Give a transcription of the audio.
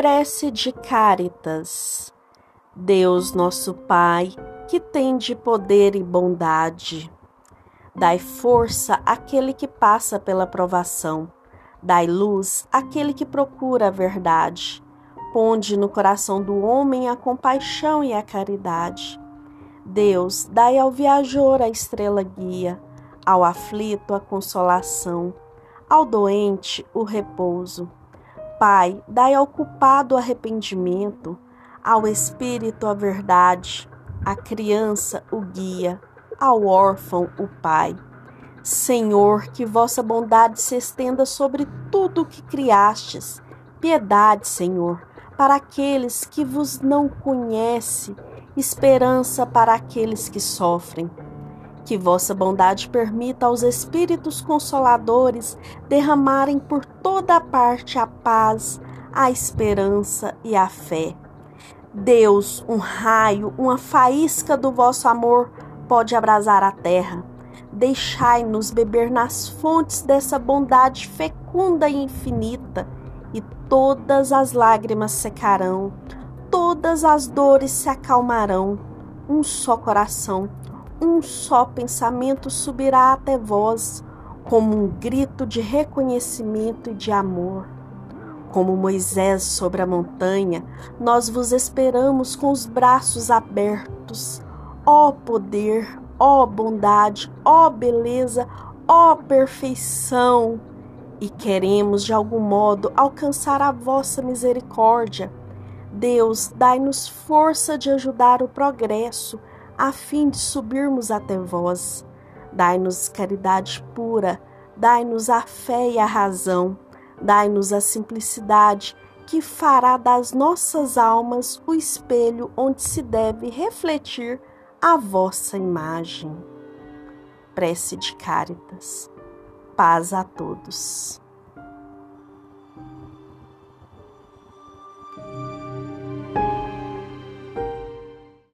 Prece de Cáritas. Deus nosso Pai, que tem de poder e bondade, dai força àquele que passa pela provação, dai luz àquele que procura a verdade. Ponde no coração do homem a compaixão e a caridade. Deus, dai ao viajor a estrela guia, ao aflito a consolação, ao doente o repouso Pai, dai ao culpado o arrependimento, ao espírito a verdade, à criança o guia, ao órfão o Pai. Senhor, que vossa bondade se estenda sobre tudo o que criastes. Piedade, Senhor, para aqueles que vos não conhecem, esperança para aqueles que sofrem. Que vossa bondade permita aos Espíritos Consoladores derramarem por toda a parte a paz, a esperança e a fé. Deus, um raio, uma faísca do vosso amor pode abrasar a terra. Deixai-nos beber nas fontes dessa bondade fecunda e infinita, e todas as lágrimas secarão, todas as dores se acalmarão. Um só coração um só pensamento subirá até vós, como um grito de reconhecimento e de amor. Como Moisés sobre a montanha, nós vos esperamos com os braços abertos. Ó poder, ó bondade, ó beleza, ó perfeição! E queremos de algum modo alcançar a vossa misericórdia. Deus, dai-nos força de ajudar o progresso a fim de subirmos até vós. Dai-nos caridade pura, dai-nos a fé e a razão, dai-nos a simplicidade que fará das nossas almas o espelho onde se deve refletir a vossa imagem. Prece de Cáritas. Paz a todos.